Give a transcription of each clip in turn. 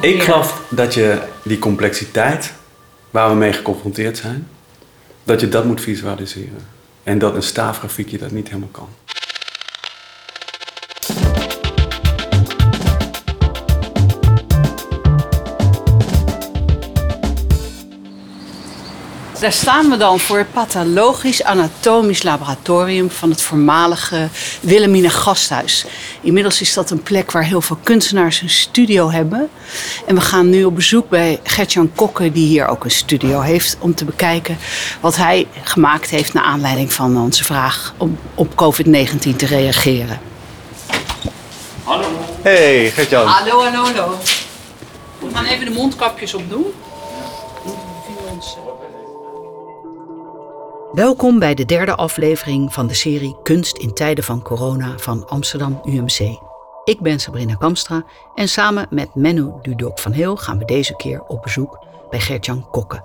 Ik geloof dat je die complexiteit waar we mee geconfronteerd zijn, dat je dat moet visualiseren. En dat een staafgrafiekje dat niet helemaal kan. Daar staan we dan voor het pathologisch anatomisch laboratorium van het voormalige Wilhelmina Gasthuis. Inmiddels is dat een plek waar heel veel kunstenaars een studio hebben. En we gaan nu op bezoek bij Gertjan Kokke, die hier ook een studio heeft, om te bekijken wat hij gemaakt heeft naar aanleiding van onze vraag om op COVID-19 te reageren. Hallo. Hey, Gertjan. Hallo, hallo, hallo. We gaan even de mondkapjes opdoen. Welkom bij de derde aflevering van de serie Kunst in tijden van corona van Amsterdam UMC. Ik ben Sabrina Kamstra en samen met Menno Dudok van Heel gaan we deze keer op bezoek bij Gertjan Kokke.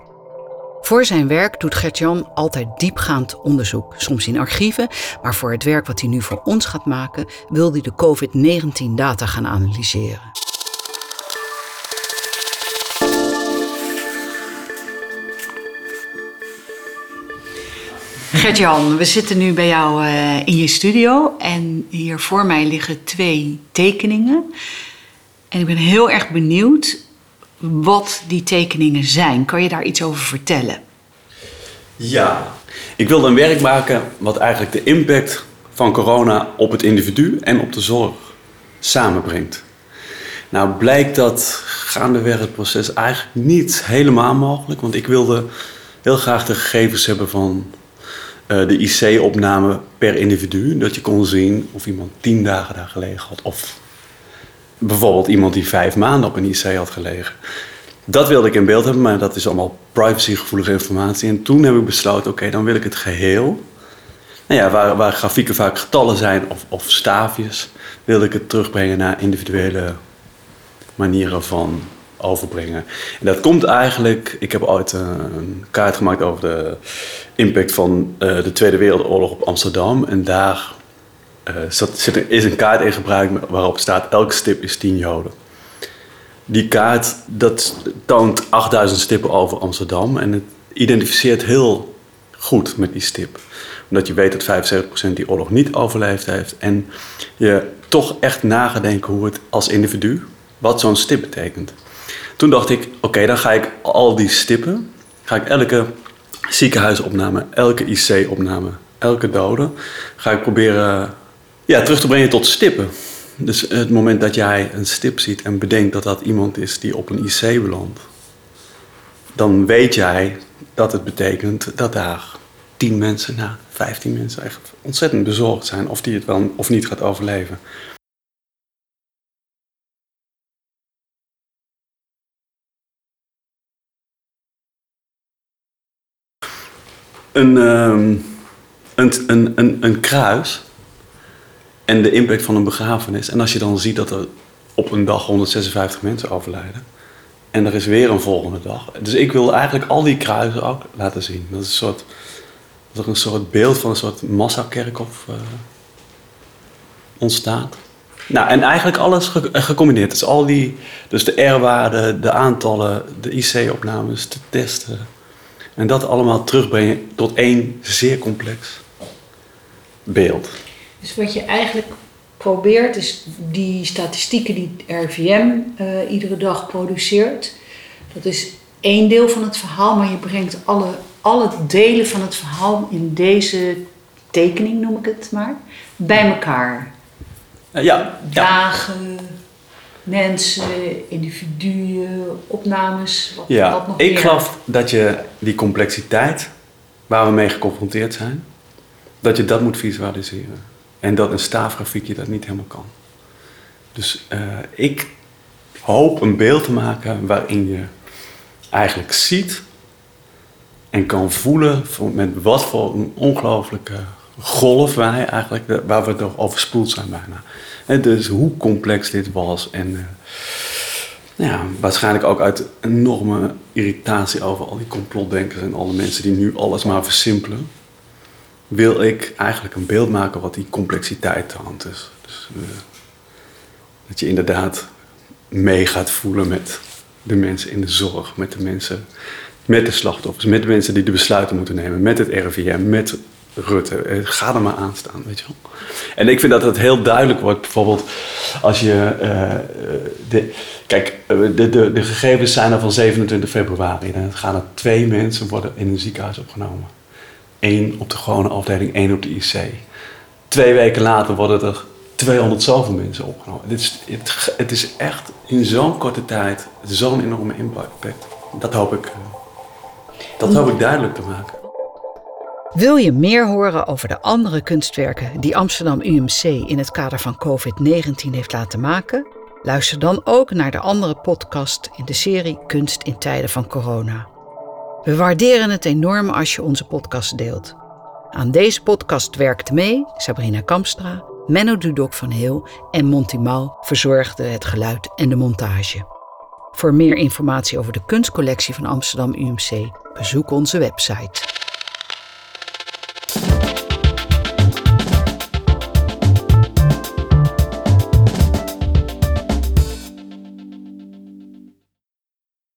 Voor zijn werk doet Gertjan altijd diepgaand onderzoek, soms in archieven, maar voor het werk wat hij nu voor ons gaat maken, wil hij de COVID-19-data gaan analyseren. Gert-Jan, we zitten nu bij jou uh, in je studio en hier voor mij liggen twee tekeningen. En ik ben heel erg benieuwd wat die tekeningen zijn. Kan je daar iets over vertellen? Ja, ik wilde een werk maken wat eigenlijk de impact van corona op het individu en op de zorg samenbrengt. Nou blijkt dat gaandeweg het proces eigenlijk niet helemaal mogelijk, want ik wilde heel graag de gegevens hebben van uh, de IC-opname per individu. Dat je kon zien of iemand tien dagen daar gelegen had. Of bijvoorbeeld iemand die vijf maanden op een IC had gelegen. Dat wilde ik in beeld hebben, maar dat is allemaal privacygevoelige informatie. En toen heb ik besloten, oké, dan wil ik het geheel. Nou ja, waar, waar grafieken vaak getallen zijn of, of staafjes, wilde ik het terugbrengen naar individuele manieren van overbrengen. En dat komt eigenlijk, ik heb ooit een kaart gemaakt over de impact van uh, de Tweede Wereldoorlog op Amsterdam. En daar uh, zat, is een kaart in gebruik waarop staat elke stip is 10 joden. Die kaart dat toont 8000 stippen over Amsterdam en het identificeert heel goed met die stip. Omdat je weet dat 75% die oorlog niet overleefd heeft. En je toch echt nagedenken hoe het als individu, wat zo'n stip betekent. Toen dacht ik, oké, dan ga ik al die stippen, ga ik elke ziekenhuisopname, elke IC-opname, elke dode, ga ik proberen ja, terug te brengen tot stippen. Dus het moment dat jij een stip ziet en bedenkt dat dat iemand is die op een IC belandt, dan weet jij dat het betekent dat daar 10 mensen, nou 15 mensen echt ontzettend bezorgd zijn of die het wel of niet gaat overleven. Een, um, een, een, een, een kruis en de impact van een begrafenis. En als je dan ziet dat er op een dag 156 mensen overlijden. En er is weer een volgende dag. Dus ik wil eigenlijk al die kruisen ook laten zien. Dat is een soort, dat er een soort beeld van een soort massakerkhof uh, ontstaat. Nou, en eigenlijk alles gecombineerd. Dus, al die, dus de R-waarden, de aantallen, de IC-opnames, de testen, en dat allemaal terugbrengen tot één zeer complex beeld. Dus wat je eigenlijk probeert, is die statistieken die RVM uh, iedere dag produceert, dat is één deel van het verhaal, maar je brengt alle, alle delen van het verhaal in deze tekening, noem ik het maar, bij elkaar. Uh, ja. Dagen, mensen, individuen, opnames? Wat, ja, wat nog ik meer? geloof dat je die complexiteit waar we mee geconfronteerd zijn, dat je dat moet visualiseren. En dat een staafgrafiekje dat niet helemaal kan. Dus uh, ik hoop een beeld te maken waarin je eigenlijk ziet en kan voelen met wat voor een ongelooflijke golf wij eigenlijk, waar we door overspoeld zijn bijna. Dus hoe complex dit was en uh, ja, waarschijnlijk ook uit enorme irritatie over al die complotdenkers en alle mensen die nu alles maar versimpelen, wil ik eigenlijk een beeld maken wat die complexiteit toont. Dus, dus uh, dat je inderdaad mee gaat voelen met de mensen in de zorg, met de mensen, met de slachtoffers, met de mensen die de besluiten moeten nemen, met het RIVM, met Rutte. Eh, ga er maar aan staan, weet je wel. En ik vind dat het heel duidelijk wordt, bijvoorbeeld als je. Uh, de, kijk, de, de, de gegevens zijn er van 27 februari. Dan gaan er twee mensen worden in een ziekenhuis opgenomen. Eén op de gewone afdeling, één op de IC. Twee weken later worden er 200 zoveel mensen opgenomen. Het is, het, het is echt in zo'n korte tijd zo'n enorme impact. Dat hoop ik, dat hoop ik duidelijk te maken. Wil je meer horen over de andere kunstwerken die Amsterdam UMC in het kader van COVID-19 heeft laten maken? Luister dan ook naar de andere podcast in de serie Kunst in tijden van corona. We waarderen het enorm als je onze podcast deelt. Aan deze podcast werkte mee Sabrina Kamstra, Menno Dudok van Heel en Monty Mau verzorgden het geluid en de montage. Voor meer informatie over de kunstcollectie van Amsterdam UMC bezoek onze website.